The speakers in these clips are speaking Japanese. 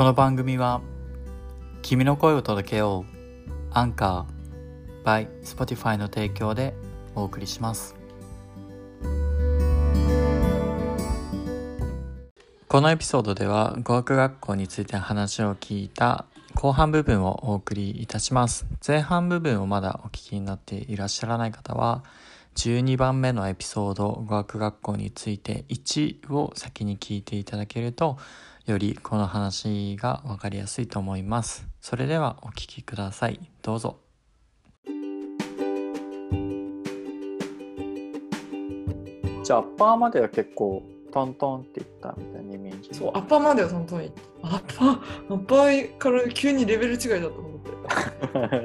この番組は君の声を届けようアンカー by Spotify の提供でお送りします。このエピソードでは語学学校について話を聞いた後半部分をお送りいたします。前半部分をまだお聞きになっていらっしゃらない方は12番目のエピソード語学学校について1を先に聞いていただけるとよりこの話が分かりやすいと思います。それではお聞きください。どうぞ。じゃあアッパーまでは結構トントンっていったみたいなイメージ。そう、アッパーまではトントンいった。アッパー、アッパーから急にレベル違いだと思って。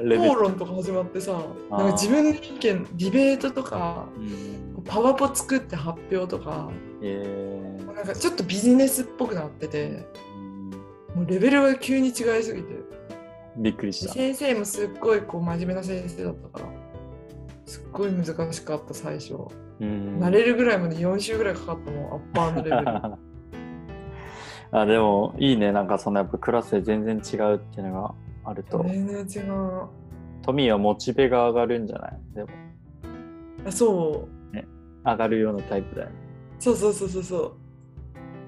討論とか始まってさ、なんか自分の意見、ディベートとか、うんパワポ作って発表とか、えーなんかちょっとビジネスっぽくなってて、うんもうレベルが急に違いすぎて。びっくりした先生もすっごいこう真面目な先生だったから、すっごい難しかった最初。うん慣れるぐらいまで4週ぐらいかかったもん、アッパーのレベル。あでもいいねなんかそのやっぱクラスで全然違うっていうのがあると全然違う。トミーはモチベが上がるんじゃない？でもあそう。上がるようなタイプだよね。そうそうそうそうそ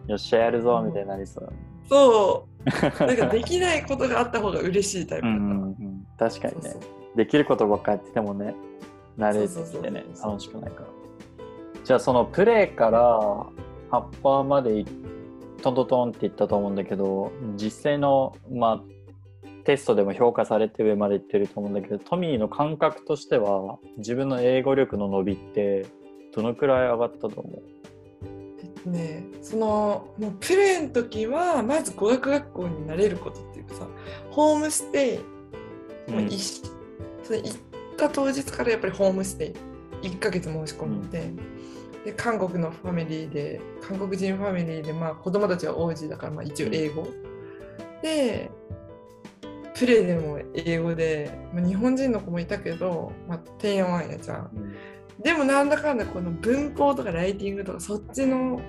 う。よっしゃやるぞみたいになりそう。そう。なんかできないことがあった方が嬉しいタイプだった。うんうんうん。確かにね。そうそう。できることばっかやっててもね慣れてきてね楽しくないから。じゃあそのプレーからハッパーまでいトントントンっていったと思うんだけど実際のまあテストでも評価されて上までいってると思うんだけどトミーの感覚としては自分の英語力の伸びってどのくらい上がったと思う？えっとね、そのもうプレーの時はまず語学学校になれることっていうかさホームステイ、もういしその行った当日からやっぱりホームステイ1ヶ月申し込んで,、で韓国のファミリーで韓国人ファミリーで、まあ、子供たちは王子だから、まあ、一応英語、でプレーでも英語で、まあ、日本人の子もいたけど、まあ、てんやわんやじゃん。うんでもなんだかんだこの文法とかライティングとかそっちの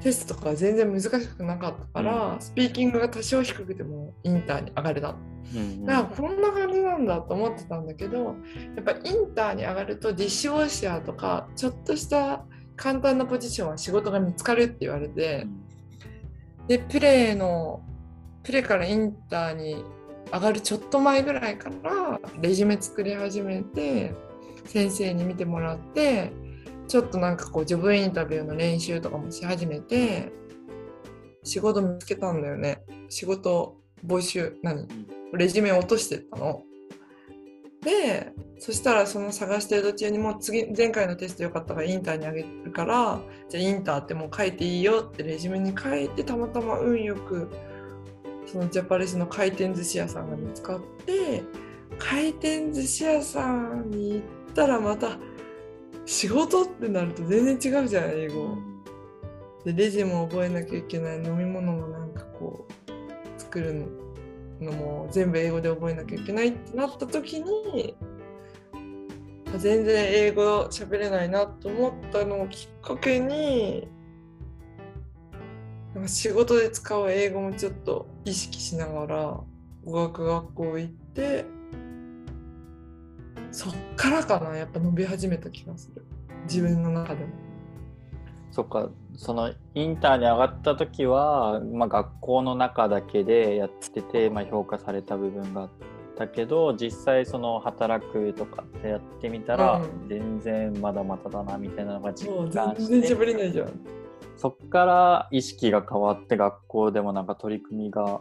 テストとかは全然難しくなかったから、うん。スピーキングが多少低くてもインターに上がれた。うんだからこんな感じなんだと思ってたんだけどやっぱインターに上がるとディッシュウォッシャーとかちょっとした簡単なポジションは仕事が見つかるって言われてでプレーのプレーからインターに上がるちょっと前ぐらいからレジュメ作り始めて先生に見てもらってちょっとなんかこうジョブインタビューの練習とかもし始めて仕事見つけたんだよね。仕事募集何？レジュメを落としてったの。でそしたらその探してる途中にもう次前回のテストよかったからインターにあげるからじゃあインターってもう書いていいよってレジュメに書いてたまたま運よくそのジャパレスの回転寿司屋さんが見つかって回転寿司屋さんに行ったらまた仕事ってなると全然違うじゃん英語。でレジも覚えなきゃいけない飲み物もなんかこう作るのも全部英語で覚えなきゃいけないってなった時に全然英語喋れないなと思ったのをきっかけに仕事で使う英語もちょっと意識しながら語学学校行ってそっからかなやっぱ伸び始めた気がする自分の中でも。そっかそのインターに上がった時は、まあ、学校の中だけでやってて、まあ、評価された部分があったけど実際その働くとかってやってみたら、うん全然まだまだだなみたいなのが実そう感全然して喋れないじゃん。そっから意識が変わって学校でもなんか取り組みが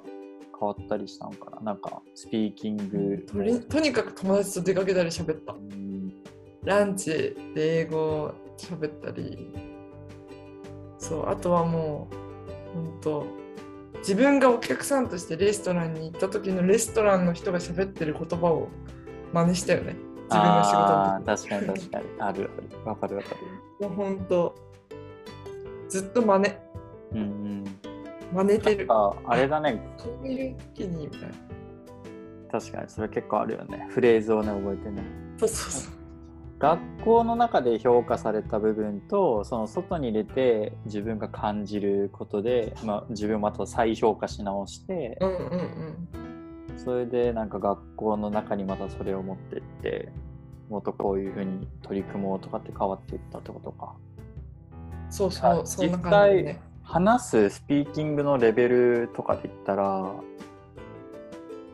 変わったりしたのかな？なんかスピーキングとりとにかく友達と出かけたり喋った。う。んランチで英語喋ったり。そう、あとはもう、ほんと、自分がお客さんとしてレストランに行った時のレストランの人が喋ってる言葉を真似したよね。自分の仕事あの時。ー確かに確かに。あるあるわかるわかる。もうほんと、ずっと真似、うんうん真似てる。ああれだねこういう時にみたいな。確かにそれ結構あるよねフレーズをね覚えてねそうそうそう。学校の中で評価された部分とその外に出て自分が感じることで、まあ、自分をまた再評価し直して、うんうんうんそれでなんか学校の中にまたそれを持ってってもっとこういうふうに取り組もうとかって変わっていったってことか。そうそあうそんな感じでね話すスピーキングのレベルとかで言ったら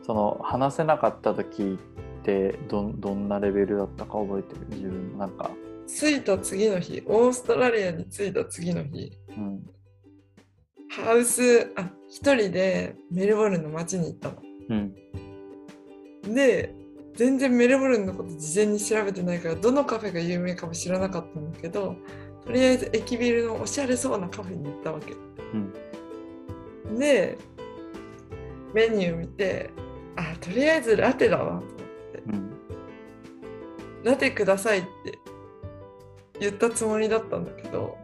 その話せなかった時ってどんどんなレベルだったか覚えてる？自分なんか、着いた次の日オーストラリアに着いた次の日。うん。ハウスあ一人でメルボルンの街に行ったの。うん。で全然メルボルンのこと事前に調べてないからどのカフェが有名かも知らなかったんだけどとりあえず駅ビルのおしゃれそうなカフェに行ったわけ、でメニュー見てあとりあえずラテだわ。と思ってうん。ラテくださいって言ったつもりだったんだけど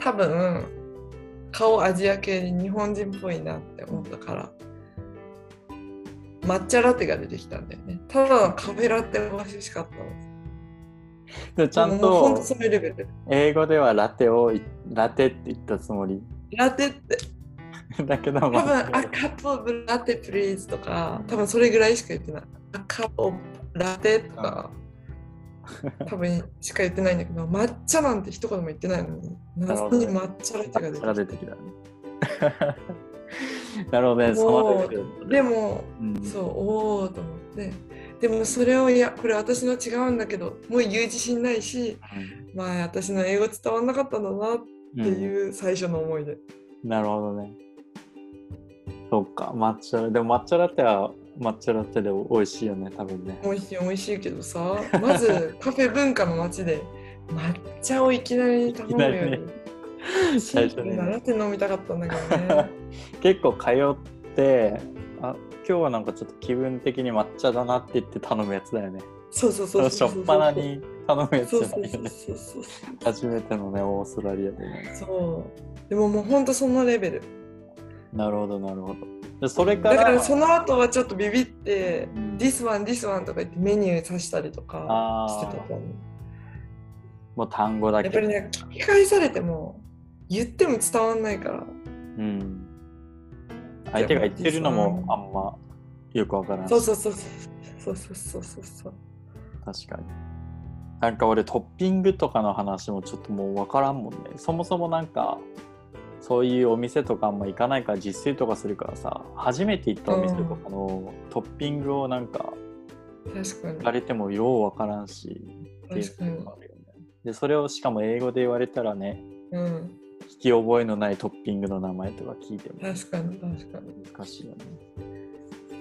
多分顔アジア系で日本人っぽいなって思ったから抹茶ラテが出てきたんだよね。ただのカフェラテが欲しかったのでちゃんと英語ではラテをいラテって言ったつもり。ラテって。だけど多分ま「あ。カップオブラテプリーズ」とか多分それぐらいしか言ってない「あカップオブラテ」とか 多分しか言ってないんだけど抹茶なんて一言も言ってないのに謎に抹茶ラテが出てきててきたねなるほどねそのレベルでもうんそうおおと思ってでもそれをいやこれ私の違うんだけどもう言う自信ないしまあ私の英語伝わんなかったんだなってうん。いう最初の思い出、なるほどね。そっか、抹茶、でも抹茶ラテは抹茶ラテで美味しいよね、多分ね。美味しい美味しいけどさまず カフェ文化の街で抹茶をいきなり頼むよいきなりりねラテ飲みたかったんだけどね。結構通って、あ今日はなんかちょっと気分的に抹茶だなって言って頼むやつだよね。そうそうそうそうそうしょっぱなに頼むやつそうじゃないよね。そうそうそうそう初めてのね、オーストラリアでね。そうでももうほんとそのレベルなるほど、なるほど。でそれか、だかららその後はちょっとビビってうん This one, this one とか言ってメニューさしたりとかしてたと思う。もう単語だけ。やっぱりね、聞き返されても言っても伝わんないから。うん。相手が言ってるのもあんまよくわからんしそうそうそうそうそうそうそうそう。確かに。なんか俺トッピングとかの話もちょっともう分からんもんね。そもそもなんかそういうお店とかあんま行かないから実炊とかするからさ初めて行ったお店とかのトッピングをなんか言わ。れてもよう分からんしっていうのがあるよね。でそれをしかも英語で言われたらねうん。聞き覚えのないトッピングの名前とか聞いても確かに確かに。難しいよね。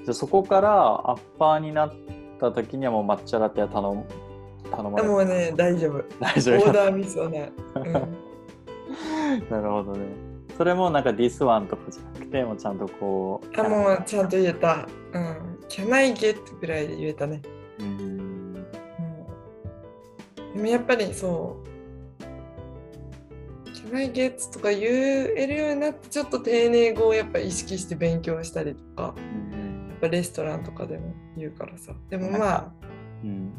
でそこからアッパーになった時にはもう抹茶ラテは頼む頼まれあもうね、大丈夫。大丈夫オーダーミスはない。うん、なるほどね。それもなんか This one とかじゃなくてもうちゃんとこう。あもうちゃんと言えた。うん。Can I get ぐらいで言えたね。うん。うん。でもやっぱりそう。I get とか言えるようになってちょっと丁寧語をやっぱ意識して勉強したりとかやっぱレストランとかでも言うからさでもまあうん。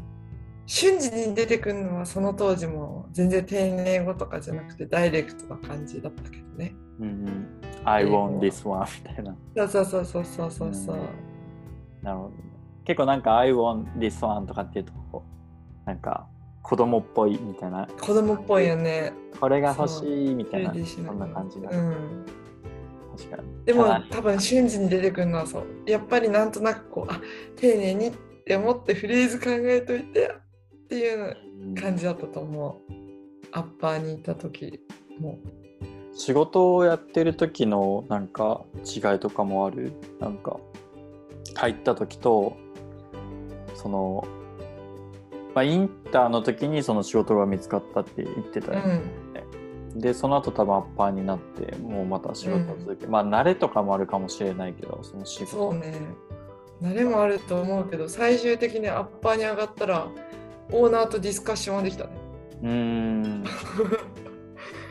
瞬時に出てくるのはその当時も全然丁寧語とかじゃなくてダイレクトな感じだったけどねうんうん。I want this one みたいな。そうそうそうそうそうそうそううんなるほどね。結構なんか I want this one とかっていうとこうなんか子供っぽいみたいな。子供っぽいよねこれが欲しいみたいな。そんな感じだ。うん確かに。でも多分瞬時に出てくるのはそうやっぱりなんとなくこうあ丁寧にって思ってフレーズ考えといてっていううん感じだったと思うアッパーにいた時も仕事をやってる時のなんか違いとかもある？なんか入った時とその、まあ、インターの時にその仕事が見つかったって言ってたよね、うん。でその後多分アッパーになってもうまた仕事を続け、まあ慣れとかもあるかもしれないけどその仕事。そうね。慣れもあると思うけど最終的にアッパーに上がったらオーナーとディスカッションはできたね。うーん。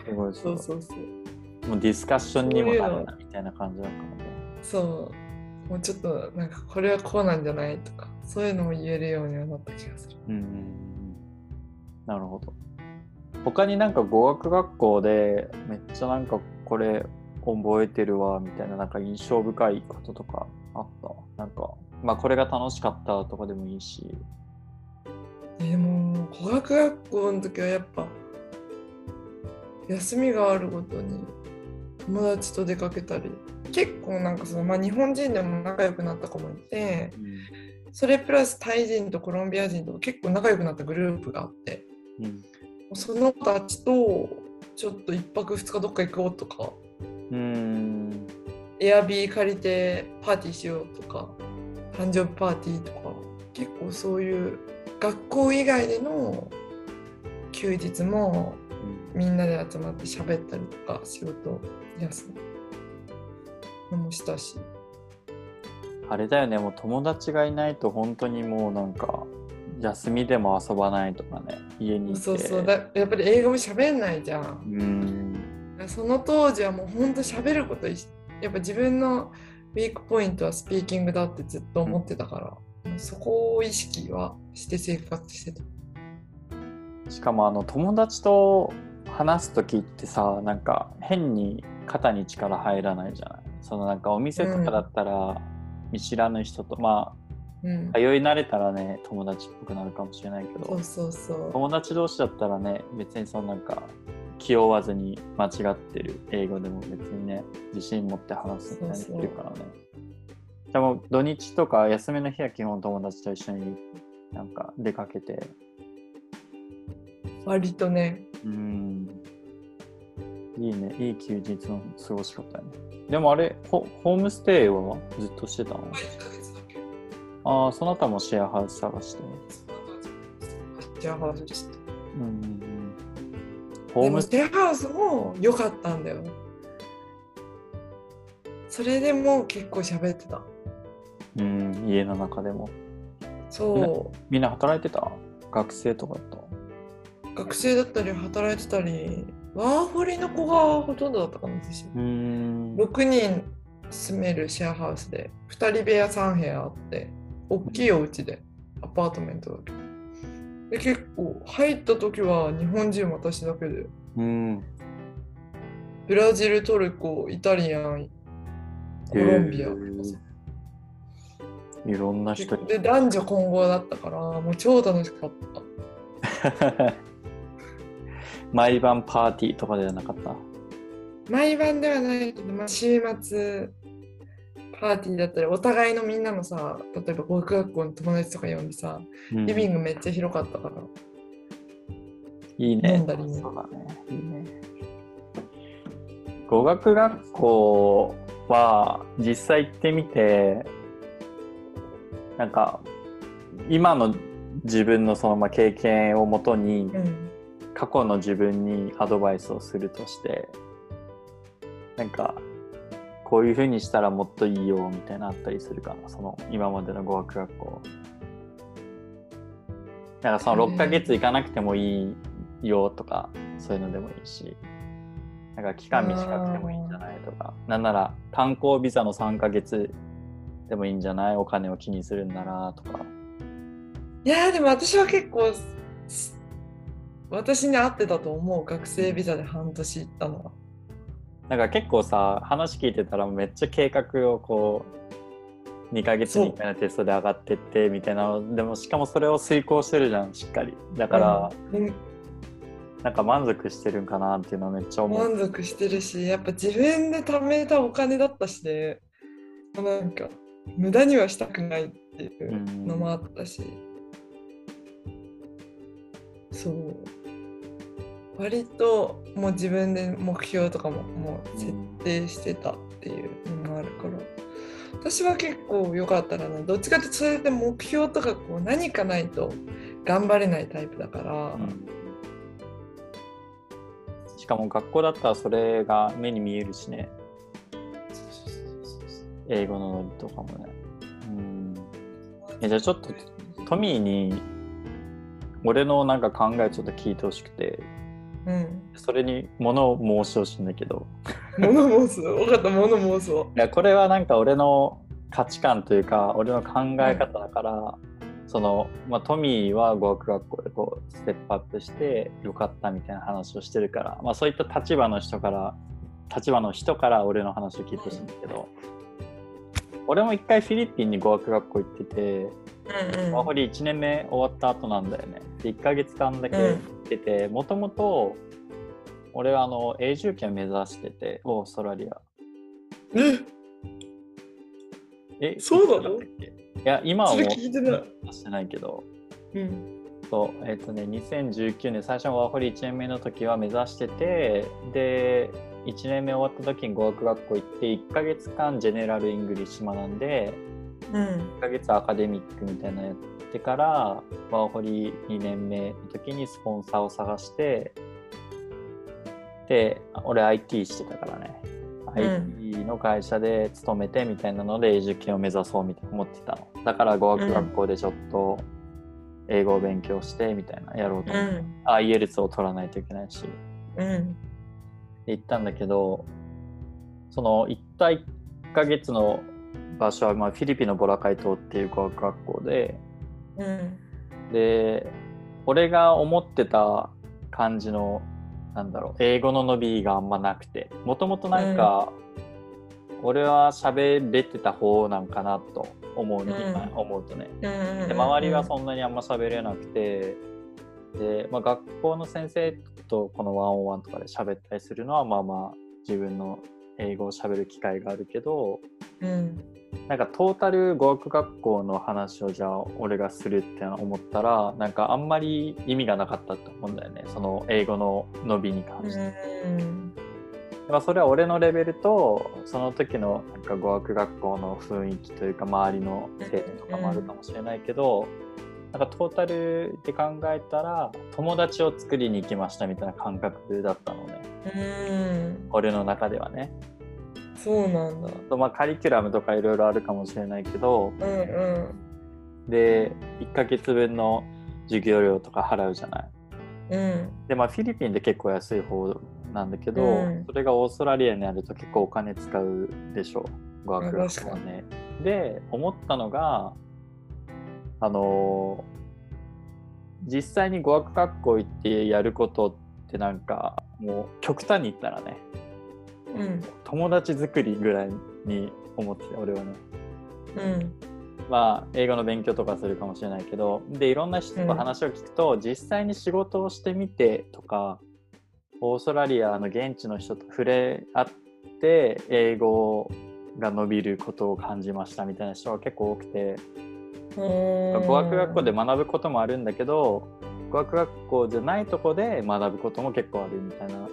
すごいそうそうそう。もうディスカッションにもなるなみたいな感じだったのでそう。もうちょっとなんかこれはこうなんじゃないとかそういうのも言えるようにはなった気がするうんなるほど。他になんか語学学校でめっちゃなんかこれ覚えてるわみたいななんか印象深いこととかあった？なんかまあこれが楽しかったとかでもいいし。でも語学学校の時はやっぱ休みがあるごとに友達と出かけたり結構なんかその、まあ、日本人でも仲良くなった子もいて、うん、それプラスタイ人とコロンビア人と結構仲良くなったグループがあって、うん、その子たちとちょっと1泊2日どっか行こうとかうん。エアビー借りてパーティーしようとか誕生日パーティーとか結構そういう学校以外での休日もみんなで集まって喋ったりとか仕事休むのもしたしあれだよね。もう友達がいないと本当にもうなんか休みでも遊ばないとかね。家にいて。そうそう。だやっぱり英語も喋んないじゃん。うん。その当時はもう本当喋ることやっぱ自分のウィークポイントはスピーキングだってずっと思ってたから、うん、そこを意識はして生活してた。しかもあの友達と話す時ってさなんか変に肩に力入らないじゃない。そのなんかお店とかだったら見知らぬ人と、うん、まあ、うん、通い慣れたらね友達っぽくなるかもしれないけど友達同士だったらね別にそのなんか気負わずに間違ってる英語でも別にね自信持って話すみたいにできるからねでも土日とか休みの日は基本友達と一緒になんか出かけて割とね。うん。いいね。いい休日の過ごし方やね。でもあれ、ホホームステイはずっとしてたの？ああ、その他もシェアハウス探して。シェアハウスして。うん。ホームステイ？ハウスも良かったんだよ。それでも結構喋ってた。うん、家の中でも。そう。みんな働いてた？学生とかだった？学生だったり働いてたりワーホリの子がほとんどだったかもしれない6人住めるシェアハウスで2人部屋3部屋あって大きいお家でアパートメントだけ。で結構入った時は日本人私だけでうん。ブラジルトルコイタリアンコロンビアいろんな人で男女混合だったからもう超楽しかった。毎晩パーティーとかではなかった毎晩ではないけど、まあ、週末パーティーだったりお互いのみんなのさ例えば語学学校の友達とか呼んでさ、うん、リビングめっちゃ広かったから。いいね。飲んだり。ねそうだね。いいね。語学学校は実際行ってみてなんか今の自分のそのまあ経験をもとに、うん。過去の自分にアドバイスをするとしてなんかこういうふうにしたらもっといいよみたいなあったりするかな。その今までの語学学校。なんかその6ヶ月行かなくてもいいよとかそういうのでもいいしなんか期間短くてもいいんじゃないとか。なんなら観光ビザの3ヶ月でもいいんじゃない？お金を気にするんならとか。いやでも私は結構私に合ってたと思う。学生ビザで半年行ったのは。なんか結構さ話聞いてたらめっちゃ計画をこう2ヶ月に1回のテストで上がってってみたいな。のでもしかもそれを遂行してるじゃんしっかり。だから、うん、なんか満足してるんかなっていうのはめっちゃ思う。満足してるしやっぱ自分で貯めたお金だったしね。なんか無駄にはしたくないっていうのもあったし、うん、そう割ともう自分で目標とかももう設定してたっていうのもあるから、私は結構良かったらなどっちかってそれで目標とかこう何かないと頑張れないタイプだから、うん、しかも学校だったらそれが目に見えるしね。英語のノリとかもね。うん。えじゃあちょっとトミーに俺のなんか考えちょっと聞いてほしくて。うん、それに物を申してほしいんだけど。物申す？分かった物申す いやこれはなんか俺の価値観というか俺の考え方だから、うん、その、まあ、トミーは語学学校でこうステップアップしてよかったみたいな話をしてるから、まあ、そういった立場の人から立場の人から俺の話を聞いてほしいんだけど、俺も一回フィリピンに語学学校行ってて、うんうん、ワーホリ1年目終わった後なんだよね。で1ヶ月間だけ行っててもともと俺はあの永住権目指しててオーストラリア。え？え？そうなの？いや今はもうしてない。してないけど。うん。そうえっ、ー、とね2019年最初のワーホリ1年目の時は目指しててで1年目終わった時に語学学校行って1ヶ月間 General English 学んで、うん、1ヶ月アカデミックみたいなのやってからワーホリ2年目の時にスポンサーを探してで俺 IT してたからね、うん、IT の会社で勤めてみたいなので受験を目指そうみたいな思ってたの。だから語学学校でちょっと英語を勉強してみたいなやろうと思って、うん、IELTS を取らないといけないし、うん。行ったんだけどその行った1ヶ月の場所は、まあ、フィリピンのボラカイ島っていう語学学校で、うん、で俺が思ってた感じのなんだろう英語の伸びがあんまなくてもともとなんか、うん、俺は喋れてた方なんかなと思うね、うん、今思うとね、で周りがそんなにあんま喋れなくてで、まあ、学校の先生とこのワンオンワンとかで喋ったりするのはまあまあ自分の英語を喋る機会があるけど、うん、なんかトータル語学学校の話をじゃあ俺がするって思ったらなんかあんまり意味がなかったと思うんだよね。その英語の伸びに関して。うん。まあ、それは俺のレベルとその時のなんか語学学校の雰囲気というか周りの生徒とかもあるかもしれないけど、なんかトータルで考えたら友達を作りに行きましたみたいな感覚だったのね。うん。俺の中ではねそうなんだ。とまあカリキュラムとかいろいろあるかもしれないけど、うんうん、で1ヶ月分の授業料とか払うじゃない、うん、でまあフィリピンで結構安い方なんだけど、うん、それがオーストラリアにあると結構お金使うでしょう。語学学校はね。で思ったのがあの実際に語学学校行ってやることってなんかもう極端に言ったらね、うん、友達作りぐらいに思って俺はね。うんまあ英語の勉強とかするかもしれないけどでいろんな人と話を聞くと、うん、実際に仕事をしてみてとかオーストラリアの現地の人と触れ合って英語が伸びることを感じましたみたいな人が結構多くて。語学学校で学ぶこともあるんだけど語学学校じゃないとこで学ぶことも結構あるみたいな、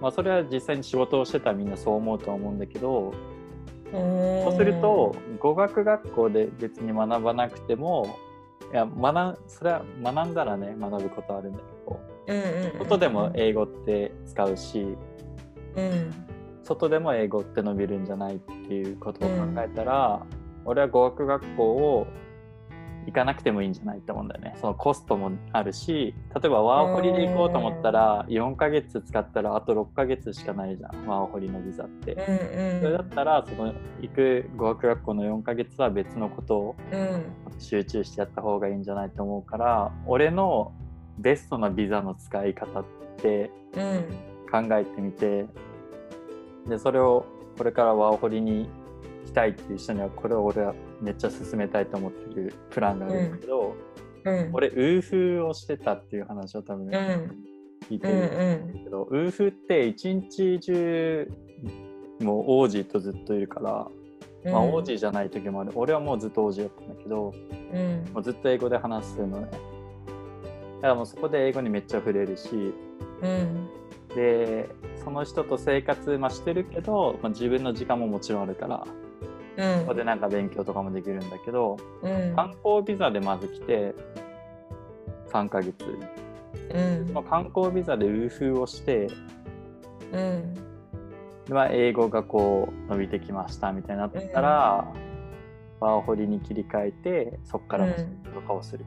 まあ、それは実際に仕事をしてたらみんなそう思うとは思うんだけどそうすると語学学校で別に学ばなくてもいや学それは学んだらね学ぶことあるんだけど、外でも英語って使うし、うん、外でも英語って伸びるんじゃないっていうことを考えたら、うん、俺は語学学校を行かなくてもいいんじゃないと思うんだよね。そのコストもあるし、例えばワーホリで行こうと思ったら、4ヶ月使ったらあと6ヶ月しかないじゃん、ワーホリのビザって。うんうん、それだったら、その行く語学学校の4ヶ月は別のことを集中してやった方がいいんじゃないと思うから、俺のベストなビザの使い方って考えてみて、でそれをこれからワーホリに来たいっていう人にはこれを俺はめっちゃ進めたいと思ってるプランがあるんだけど、うん、俺ウーフをしてたっていう話を多分、聞いてるんだけど、ウーフって一日中もう王子とずっといるから、まあ、王子じゃない時もある。俺はもうずっと王子だったんだけど、うん、もうずっと英語で話すのね。だからもうそこで英語にめっちゃ触れるし、うん、でその人と生活、まあ、してるけど、まあ、自分の時間ももちろんあるからうん、ここでなんか勉強とかもできるんだけど、うん、観光ビザでまず来て3ヶ月、うん、その観光ビザでウーフーをして、うん、まあ、英語がこう伸びてきましたみたいになったら、うん、ワーホリに切り替えてそこから仕事とかをする、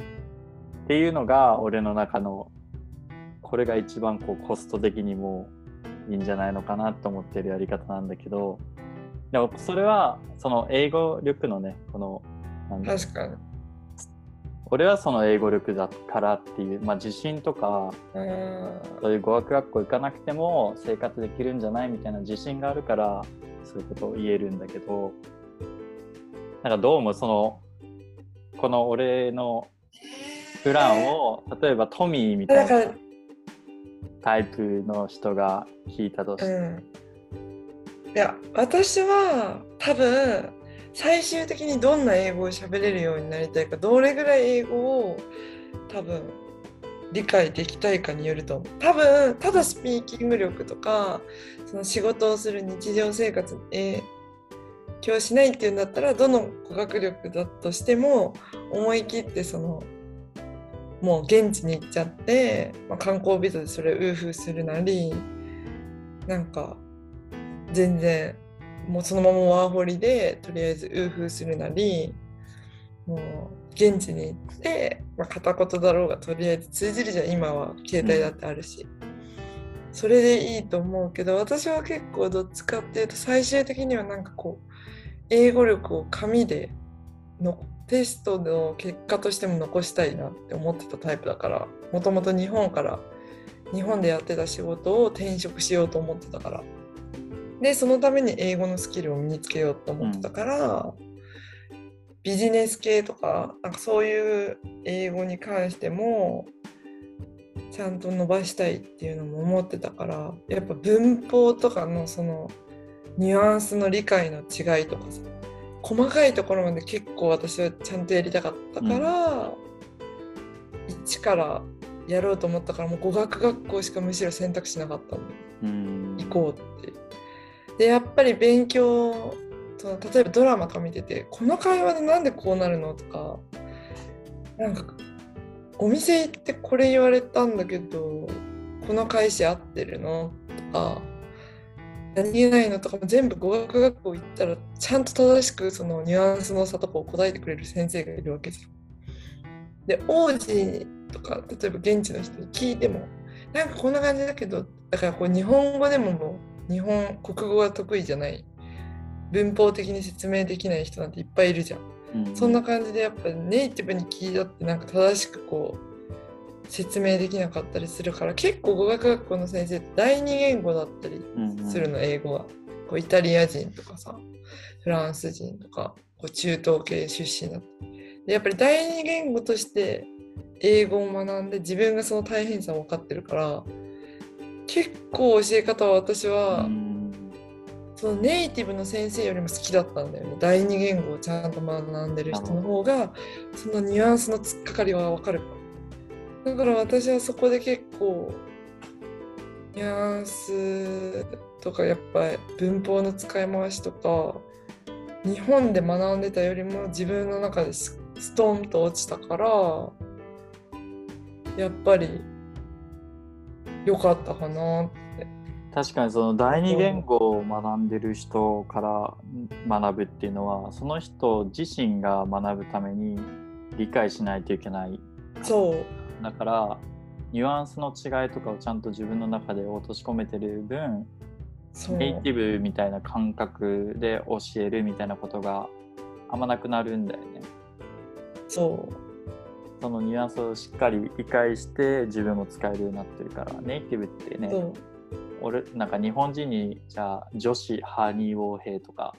うん、っていうのが俺の中のこれが一番こうコスト的にもいいんじゃないのかなと思ってるやり方なんだけどでもそれはその英語力のねこの確かに。俺はその英語力だからっていう、まあ、自信とかうんそういう語学学校行かなくても生活できるんじゃないみたいな自信があるからそういうことを言えるんだけどなんかどうもそのこの俺のプランを例えばトミーみたいなタイプの人が聞いたとして、うん。いや、私は多分、最終的にどんな英語を喋れるようになりたいか、どれぐらい英語を多分理解できたいかによると思う。多分、ただスピーキング力とか、その仕事をする日常生活に影響しないっていうんだったら、どの語学力だとしても、思い切ってその、もう現地に行っちゃって、まあ、観光ビザでそれをウーフするなりなんか全然もうそのままワーホリでとりあえずウーフーするなりもう現地に行って、まあ、片言だろうがとりあえず通じるじゃん今は。携帯だってあるし、それでいいと思うけど私は結構どっちかっていうと最終的にはなんかこう英語力を紙でのテストの結果としても残したいなって思ってたタイプだからもともと日本から日本でやってた仕事を転職しようと思ってたから。でそのために英語のスキルを身につけようと思ってたから、ビジネス系とかなんかそういう英語に関してもちゃんと伸ばしたいっていうのも思ってたからやっぱ文法とかのそのニュアンスの理解の違いとかさ細かいところまで結構私はちゃんとやりたかったから、一からやろうと思ったからもう語学学校しかむしろ選択しなかったんだようん行こうって。でやっぱり勉強その例えばドラマとか見ててこの会話でなんでこうなるの？とかなんかお店行ってこれ言われたんだけどこの返し合ってるの？とか何気ないの？とかも全部語学学校行ったらちゃんと正しくそのニュアンスの差とかを答えてくれる先生がいるわけじゃん。で王子とか例えば現地の人に聞いてもなんかこんな感じだけどだからこう日本語でももう日本国語が得意じゃない文法的に説明できない人なんていっぱいいるじゃん。うんそんな感じでやっぱネイティブに聞いたってなんか正しくこう説明できなかったりするから結構語学学校の先生って第二言語だったりうんうんするの、英語は。こうイタリア人とかさフランス人とかこう中東系出身だったでやっぱり第二言語として英語を学んで自分がその大変さを分かってるから結構教え方は私は、うん。そのネイティブの先生よりも好きだったんだよね。第二言語をちゃんと学んでる人の方がそのニュアンスの突っかかりは分かる。だから私はそこで結構ニュアンスとかやっぱり文法の使い回しとか日本で学んでたよりも自分の中でスストンと落ちたからやっぱり良かったかなって。確かにその第二言語を学んでる人から学ぶっていうのはその人自身が学ぶために理解しないといけない。そう。だからニュアンスの違いとかをちゃんと自分の中で落とし込めてる分ネイティブみたいな感覚で教えるみたいなことがあんまなくなるんだよね。そうそのニュアンスをしっかり理解して自分も使えるようになってるからネイティブってねそう。俺なんか日本人にじゃあ女子ハニーウォーヘイとか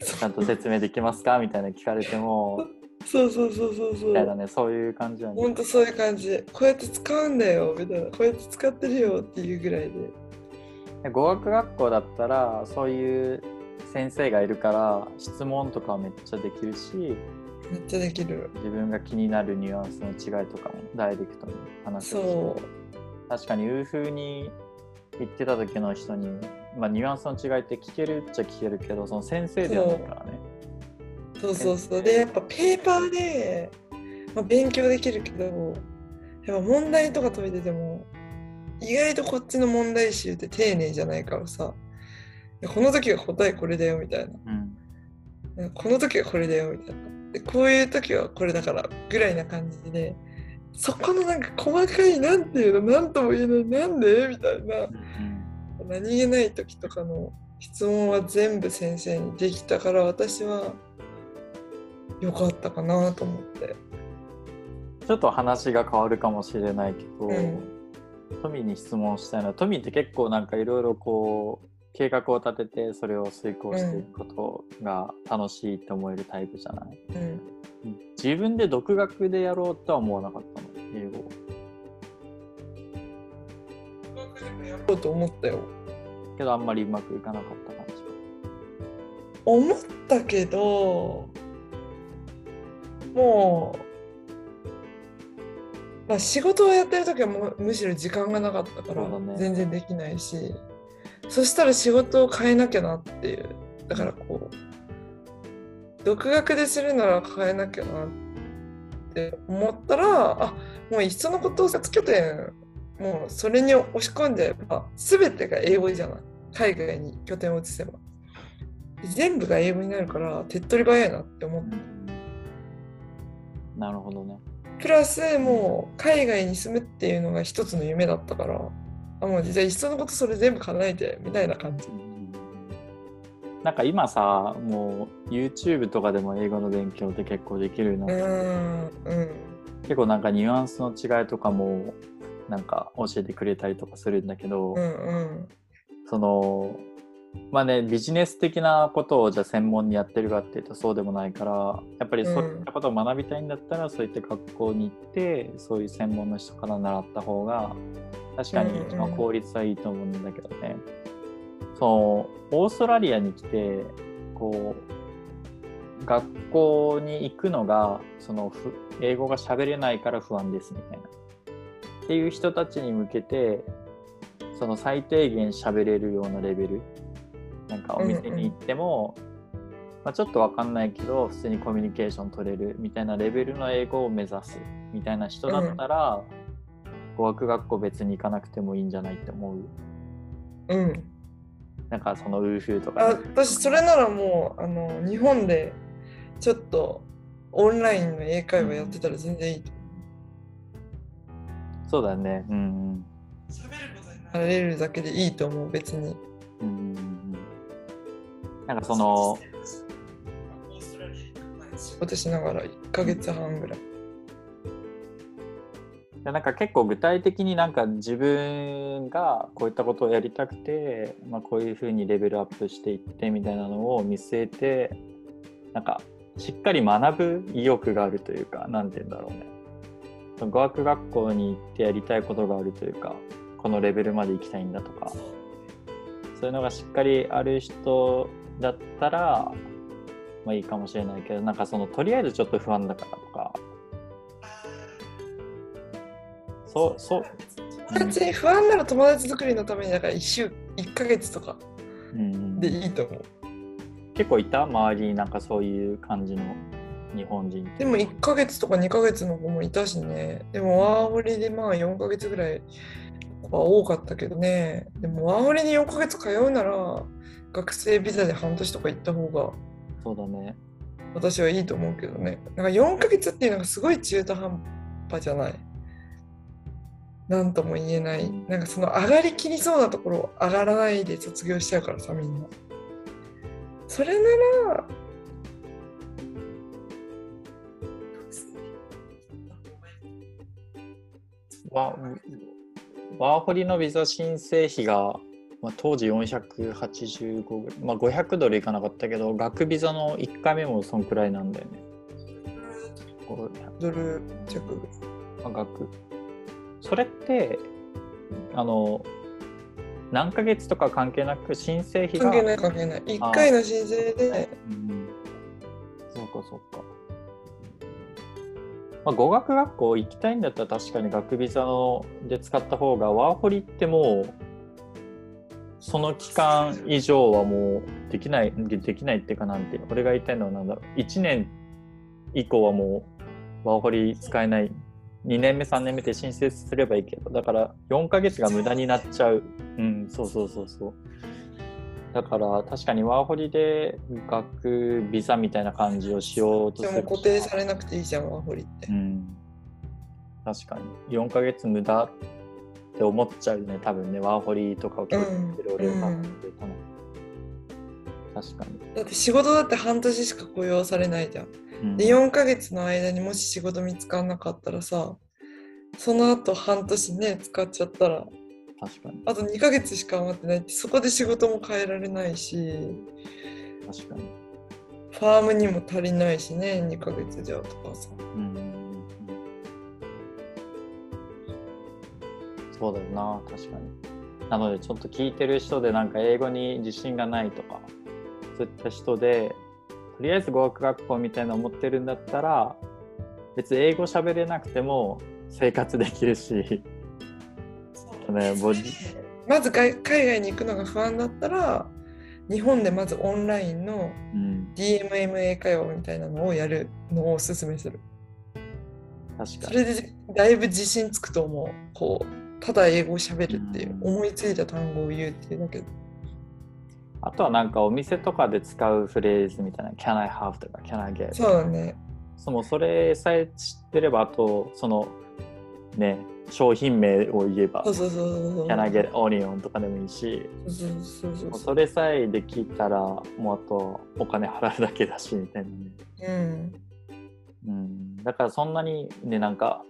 ちゃんと説明できますかみたいな聞かれても そうそうそうそうそみたいなう。ねそういう感じなんほんとそういう感じ。で、こうやって使うんだよみたいな、こうやって使ってるよっていうぐらいで。語学学校だったらそういう先生がいるから質問とかめっちゃできるしめっちゃできる。自分が気になるニュアンスの違いとかもダイレクトに話せるしそ確かにウーフーに行ってた時の人に、まあ、ニュアンスの違いって聞けるっちゃ聞けるけどその先生ではないからねう。そうそうそう。で、やっぱペーパーで、まあ、勉強できるけど、やっぱ問題とか解いてても、意外とこっちの問題集って丁寧じゃないからさ、この時は答えこれだよみたいな。うんこの時はこれだよみたいな。でこういう時はこれだからぐらいな感じでそこのなんか細かいなんていうのなんとも言えないなんでみたいな。うん何気ない時とかの質問は全部先生にできたから私はよかったかなと思って。ちょっと話が変わるかもしれないけど、うん。トミーに質問したいのはトミーって結構なんかいろいろこう計画を立ててそれを遂行していくことが楽しいって思えるタイプじゃない、うん、自分で独学でやろうとは思わなかったの？英語やろうと思ったよ。けどあんまりうまくいかなかった感じ思ったけどもう、まあ、仕事をやってる時はむしろ時間がなかったから全然できないしそしたら仕事を変えなきゃなっていう。だからこう独学でするなら変えなきゃなって思ったらあもういっそのことをつけてもうそれに押し込んでば全てが英語じゃない。海外に拠点を移せば。全部が英語になるから手っ取り早いなって思ってなるほどね。プラスもう海外に住むっていうのが一つの夢だったからあもうじゃあいっそのことそれ全部叶えてみたいな感じ。なんか今さもう YouTube とかでも英語の勉強って結構できるようになうってんうん。結構なんかニュアンスの違いとかもなんか教えてくれたりとかするんだけど、うんうん。そのまあねビジネス的なことをじゃあ専門にやってるかっていうとそうでもないからやっぱりそういったことを学びたいんだったら、そういった学校に行ってそういう専門の人から習った方が確かに一番効率はいいと思うんだけどね、そのオーストラリアに来てこう学校に行くのがそのふ英語が喋れないから不安ですみたいな。っていう人たちに向けてその最低限喋れるようなレベルなんかお店に行っても、まあ、ちょっとわかんないけど普通にコミュニケーション取れるみたいなレベルの英語を目指すみたいな人だったら、語学学校別に行かなくてもいいんじゃないって思う。うん。なんかそのウーフーとあかね、私それならもうあの日本でちょっとオンラインの英会話やってたら全然いいと。そうだよね。うんうん。喋ることになれるだけでいいと思う別に。うんうんうんなんかその仕事しながら1ヶ月半ぐらい。でなんか結構具体的になんか自分がこういったことをやりたくて、まあ、こういうふうにレベルアップしていってみたいなのを見据えてなんかしっかり学ぶ意欲があるというかなんて言うんだろうね。語学学校に行ってやりたいことがあるというかこのレベルまで行きたいんだとか。そういうのがしっかりある人だったらまあいいかもしれないけどなんかそのとりあえずちょっと不安だからとか。そうそう、友達不安なら友達作りのためにだから1週1ヶ月とかうん。うんでいいと思う。結構いた？周りになんかそういう感じの？日本人でも1ヶ月とか2ヶ月の子もいたしね。でもワーホリでまあ4ヶ月ぐらいは多かったけどね。でもワーホリに4ヶ月通うなら学生ビザで半年とか行った方がそうだね。私はいいと思うけどね。なんか4ヶ月っていうのがすごい中途半端じゃない。なんとも言えない。なんかその上がりきりそうなところ上がらないで卒業しちゃうからさみんな。それならワワーホリのビザ申請費が、まあ、当時485ぐらい、まあ、500ドルいかなかったけど学ビザの1回目もそんくらいなんだよね。500ドル弱まあ学。それってあの何ヶ月とか関係なく申請費が。関係ない関係ない。1回の申請で。うん。そうかそうか。まあ、語学学校行きたいんだったら確かに学ビザので使った方がワーホリってもうその期間以上はもうできないできないっていうかなんて俺が言いたいのはなんだろう。1年以降はもうワーホリ使えない。2年目3年目で申請すればいいけど。だから4ヶ月が無駄になっちゃう。うんそうそうそうそう。だから確かにワーホリで学ビザみたいな感じをしようとるですも固定されなくていいじゃんワーホリって。うん。確かに。4ヶ月無駄って思っちゃうよね多分ねワーホリとかを経験してる俺を考えてるとね、確かに。だって仕事だって半年しか雇用されないじゃん。うんで4ヶ月の間にもし仕事見つかんなかったらさその後半年ね使っちゃったら確かに。あと2ヶ月しか余ってないってそこで仕事も変えられないし確かに。ファームにも足りないしね2ヶ月じゃとかさうん。そうだよな、確かに。なので、ちょっと聞いてる人で、なんか英語に自信がないとか、そういった人で、とりあえず語学学校みたいな思ってるんだったら、別に英語喋れなくても生活できるし、まず海海外に行くのが不安だったら日本でまずオンラインのうん、DMMA 会話みたいなのをやるのをおすすめする。確かに。それでだいぶ自信つくと思う。こうただ英語を喋るっていううん。思いついた単語を言うっていうだけ。であとはなんかお店とかで使うフレーズみたいな、can I have とか can I get そうだね。そのそれさえ知ってれば、あと、そのね、商品名を言えば、can I get onion とかでもいいし、それさえできたら、もうあとお金払うだけだし、みたいなね。うん。うん、だからそんなにね、なんか、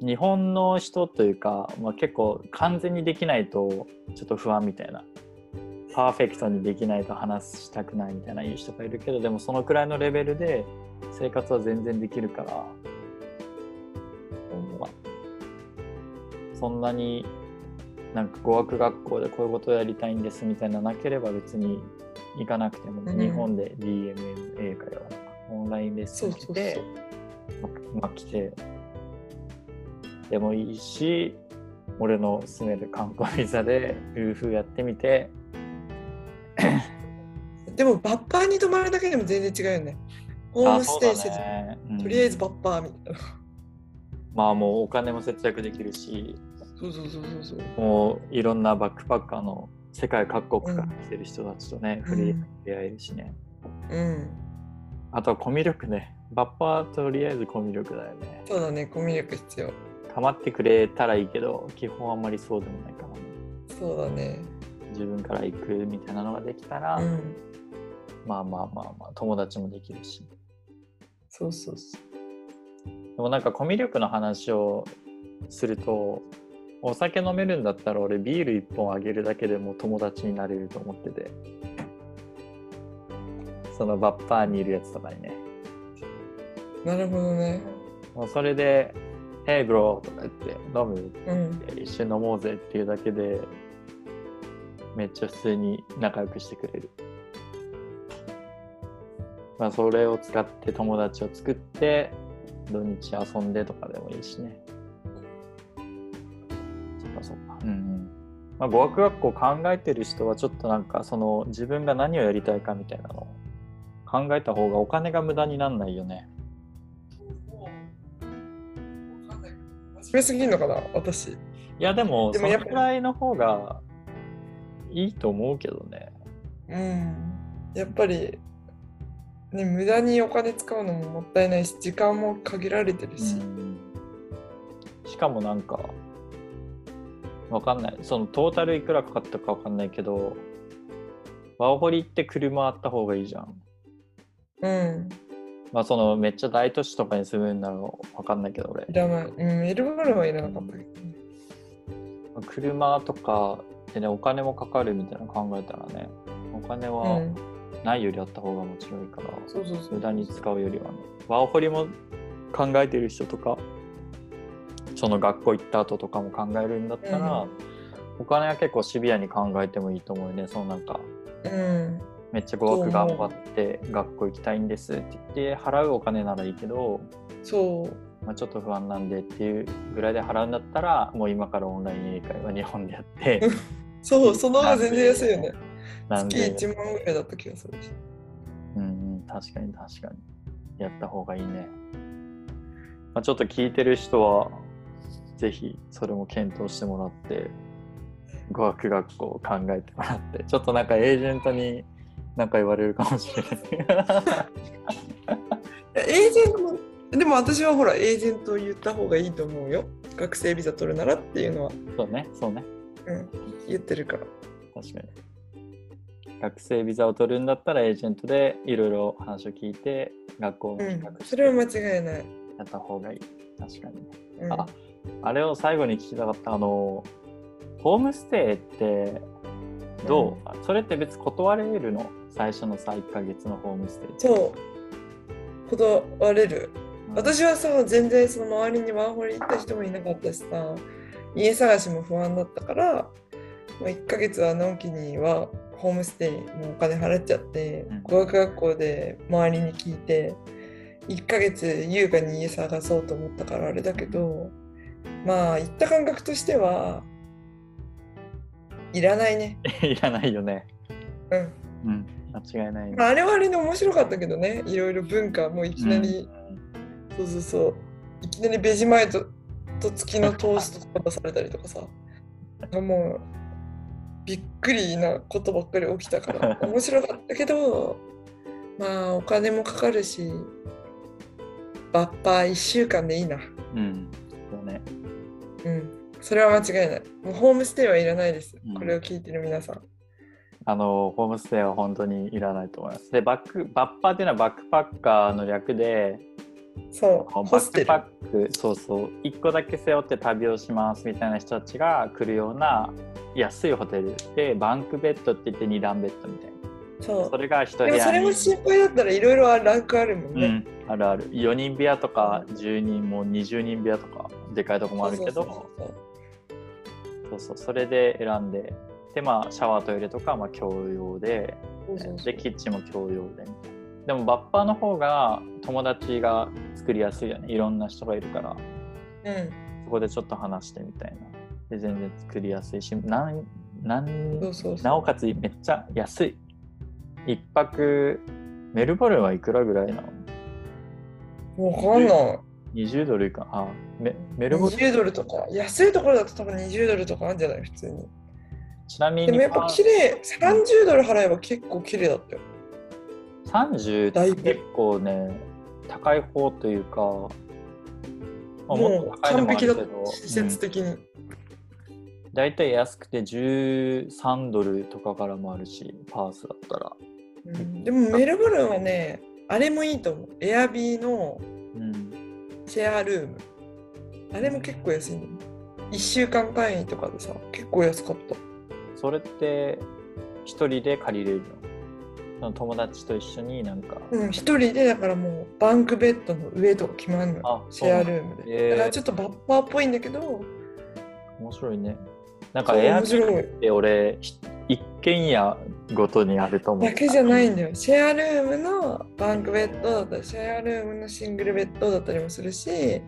日本の人というか、まあ、結構完全にできないとちょっと不安みたいな。パーフェクトにできないと話したくないみたいな言う人がいるけど、でもそのくらいのレベルで生活は全然できるから、ま。あそんなになんか語学学校でこういうことをやりたいんですみたいななければ別に行かなくても、うん。日本で DMMA 会話オンラインレッスン来て、ままあ来てでもいいし俺の住める観光ビザで夫婦やってみて。でもバッパーに泊まるだけでも全然違うよね。ホームステイせず、ね。うん。とりあえずバッパーみたいな。まあもうお金も節約できるし。そうそうそうそうそう。もういろんなバックパッカーの世界各国から来てる人たちとね、うん。フリーで出会えるしね。うん。あとはコミュ力ね。バッパーはとりあえずコミュ力だよね。そうだね。コミュ力必要構ってくれたらいいけど基本あんまりそうでもないからねそうだね。自分から行くみたいなのができたら、うん。まあまあまあまあ友達もできるし。そうそうそう。でもなんかコミュ力の話をするとお酒飲めるんだったら俺ビール1本あげるだけでも友達になれると思ってて。そのバッパーにいるやつとかにね。なるほどね。もうそれで「Hey bro」とか言って「飲む?」うん一緒に飲もうぜっていうだけでめっちゃ普通に仲良くしてくれる。まあそれを使って友達を作って土日遊んでとかでもいいしね。そっかそっか。うんうん。まあ語学学校考えてる人はちょっとなんかその自分が何をやりたいかみたいなのを考えた方がお金が無駄になんないよね。真面目すぎんのかな私。いやでもそでもやっぱのくらいの方がいいと思うけどね。うん。やっぱりね無駄にお金使うのももったいないし時間も限られてるし、しかもなんかわかんない。そのトータルいくらかかったかわかんないけどワオホリって車あった方がいいじゃん。うんまあそのめっちゃ大都市とかに住むんならわかんないけど俺。いらないうんエルバルはいらなかったけどね車とかでねお金もかかるみたいなの考えたらねお金うはん。ないよりあった方がもちろんいいから、そうそうそう。無駄に使うよりはね。ワオホリも考えてる人とかその学校行った後とかも考えるんだったら、うん。お金は結構シビアに考えてもいいと思うよね。そのなんかうんめっちゃ語学頑張って学校行きたいんですって言って払うお金ならいいけど、そう。まあ、ちょっと不安なんでっていうぐらいで払うんだったらもう今からオンライン英会話日本でやってそう その方が全然安いよね。月なんで。1万ぐらいだった気がするし。うんうん、確かに確かに。やった方がいいね。まあ、ちょっと聞いてる人は、ぜひそれも検討してもらって、語学学校を考えてもらって、ちょっとなんかエージェントになんか言われるかもしれない。エージェントもでも私はほらエージェントを言った方がいいと思うよ学生ビザ取るならっていうのは、そうね、そうね。うん、言ってるから確かに。学生ビザを取るんだったらエージェントでいろいろ話を聞いて学校もうん企画、してそれは間違いない。やった方がいい確かにねうん、ああれを最後に聞きたかったあのホームステイってどう、それって別に断れるの？最初のさ1ヶ月のホームステイ。そう。断れる。うん。私はさ、全然その周りにワーホリ行った人もいなかったしさ、家探しも不安だったから、まあ、1ヶ月は納期にはホームステイのお金払っちゃって、うん。語学学校で周りに聞いて、1ヶ月優雅に家探そうと思ったからあれだけど、まあ行った感覚としては、いらないね。いらないよねうん。うん間違いないねまあ、あれはあれで面白かったけどね、いろいろ文化もいきなり、そうそうそう。いきなりベジマイトと月のトーストとか出されたりとかさ。もう、びっくりなことばっかり起きたから、面白かったけど、まあ、お金もかかるし、バッパー1週間でいいな。うん、うん、そうねうん。それは間違いない。もうホームステイはいらないですうん。これを聞いてる皆さん。あのホームステイは本当にいらないと思いますでバックバッパーっていうのはバックパッカーの略でそう、バ。ックパックそうそう1個だけ背負って旅をしますみたいな人たちが来るような安いホテルでバンクベッドって言って2段ベッドみたいなそうそ。れが1部屋にでもそれも心配だったらいろいろランクあるもんね。うん、あるある4人部屋とか10人も20人部屋とかでかいとこもあるけどそうそれで選んででまあシャワートイレとかはまあ共用ででキッチンも共用ででもバッパーの方が友達が作りやすいよね。いろんな人がいるから。うん。そこでちょっと話してみたいな。で全然作りやすいしなんなんなおかつめっちゃ安い。一泊メルボルンはいくらぐらいなの？わかんない。20ドルいかあメメルボルン？20ドルとか、安いところだと多分20ドルとかあるんじゃない？普通に。ちなみにでもやっぱ綺麗、30ドル払えば結構綺麗だったよ。30だいぶ。って結構ね高い方というか、まあもう完璧だった、施設的に。だいたい安くて13ドルとかからもあるしパースだったら、うん。でもメルボルンはね、あれもいいと思う。エアビーのうん、シェアルーム。あれも結構安いんだよ。1週間単位とかでさ、結構安かった。それって一人で借りれるの？友達と一緒になんか、うん、一人でだからもうバンクベッドの上とか決まるの。シェアルームへーで。だからちょっとバッパーっぽいんだけど、面白いねなんかエアビーって俺ひ一軒家ごとにあると思うだけじゃないんだよ。シェアルームのバンクベッドだったり、シェアルームのシングルベッドだったりもするし、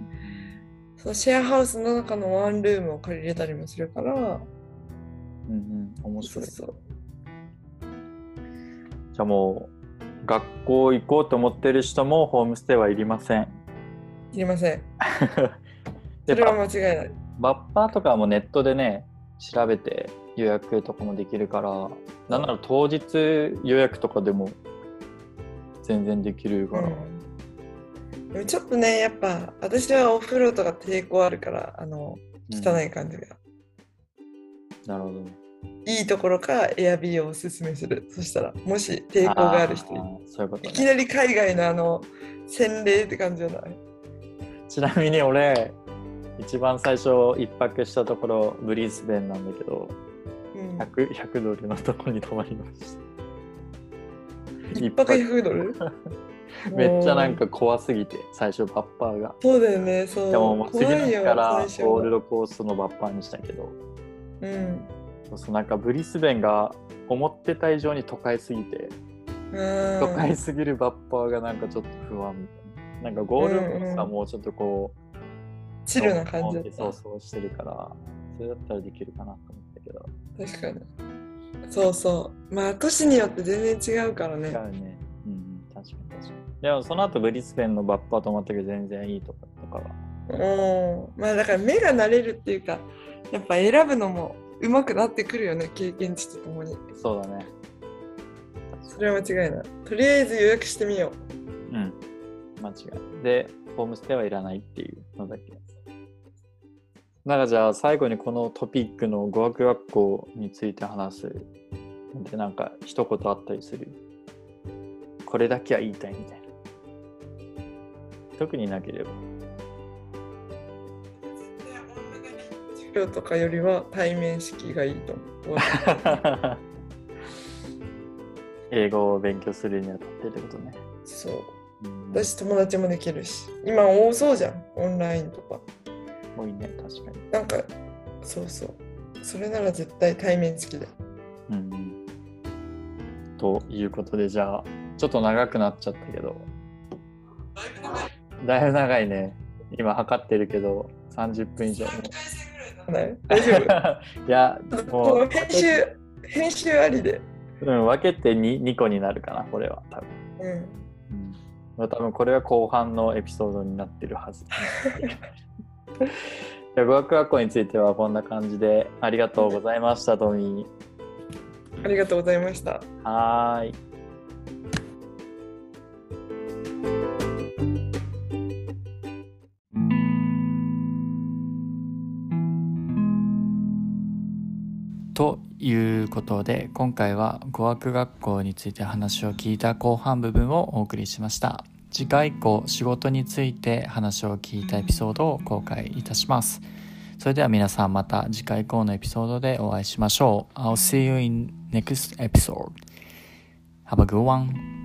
そのシェアハウスの中のワンルームを借りれたりもするから、うんうん面白いそう。じゃあもう学校行こうと思ってる人もホームステイはいりませんいりません。で それはバ間違いない。バッパーとかもネットでね調べて予約とかもできるからなんなら当日予約とかでも全然できるから、うん、でもちょっとね、やっぱ私はお風呂とか抵抗あるから、あの、汚い感じが。なるほど。ねいいところかエアビーをおすすめする。そしたら、もし抵抗がある人そういうことね。いきなり海外のあの洗礼って感じじゃない？ちなみに俺一番最初一泊したところブリスベンなんだけど。うん、100, 100ドルのところに泊まりました。一泊100ドル？めっちゃなんか怖すぎて最初バッパーが。そうだよね、そう。でももう次の日からゴールドコーストのバッパーにしたけど。うん。そうそうなんかブリスベンが思ってた以上に都会すぎて、うん。都会すぎるバッパーがなんかちょっと不安みたいな。なんかゴールドコーストはもうちょっとこう、チルな感じだった。そうそうしてるからそれだったらできるかなと思ったけど確かに。そうそう。まあ、都市によって全然違うからね。違うねうんうん確かに確かにでもその後ブリスベンのバッパー泊まったけど全然いいとこだったからうん。まあ、だから目が慣れるっていうか、やっぱ選ぶのも上手くなってくるよね、経験値とともに。そうだねそれは間違いない。とりあえず予約してみようん間違いでホームステイはいらないっていうのだけなんかじゃあ最後にこのトピックの語学学校について話すでなんか一言あったりする？これだけは言いたいみたいな。特になければ。授業とかよりは対面式がいいと思う。英語を勉強するにあたってってことね。そう。うん。私友達もできるし。今多そうじゃん。オンラインとか多いね確かに。なんかそうそう。それなら絶対対面式でうんうん。ということでじゃあちょっと長くなっちゃったけど。だいぶ長いね。今測ってるけど30分以上。もない 大丈夫？いやこもうの編集編集ありで。うん、分けて 2, 2個になるかなこれは多分。うん。うん、多分これは後半のエピソードになってるはず。じゃあ語学学校についてはこんな感じでありがとうございました、トミありがとうございましたー。はーい。ということで今回は語学学校について話を聞いた後半部分をお送りしました次回以降仕事について話を聞いたエピソードを公開いたします。それでは皆さんまた次回以降のエピソードでお会いしましょう。I'll see you in next episode. Have a good one.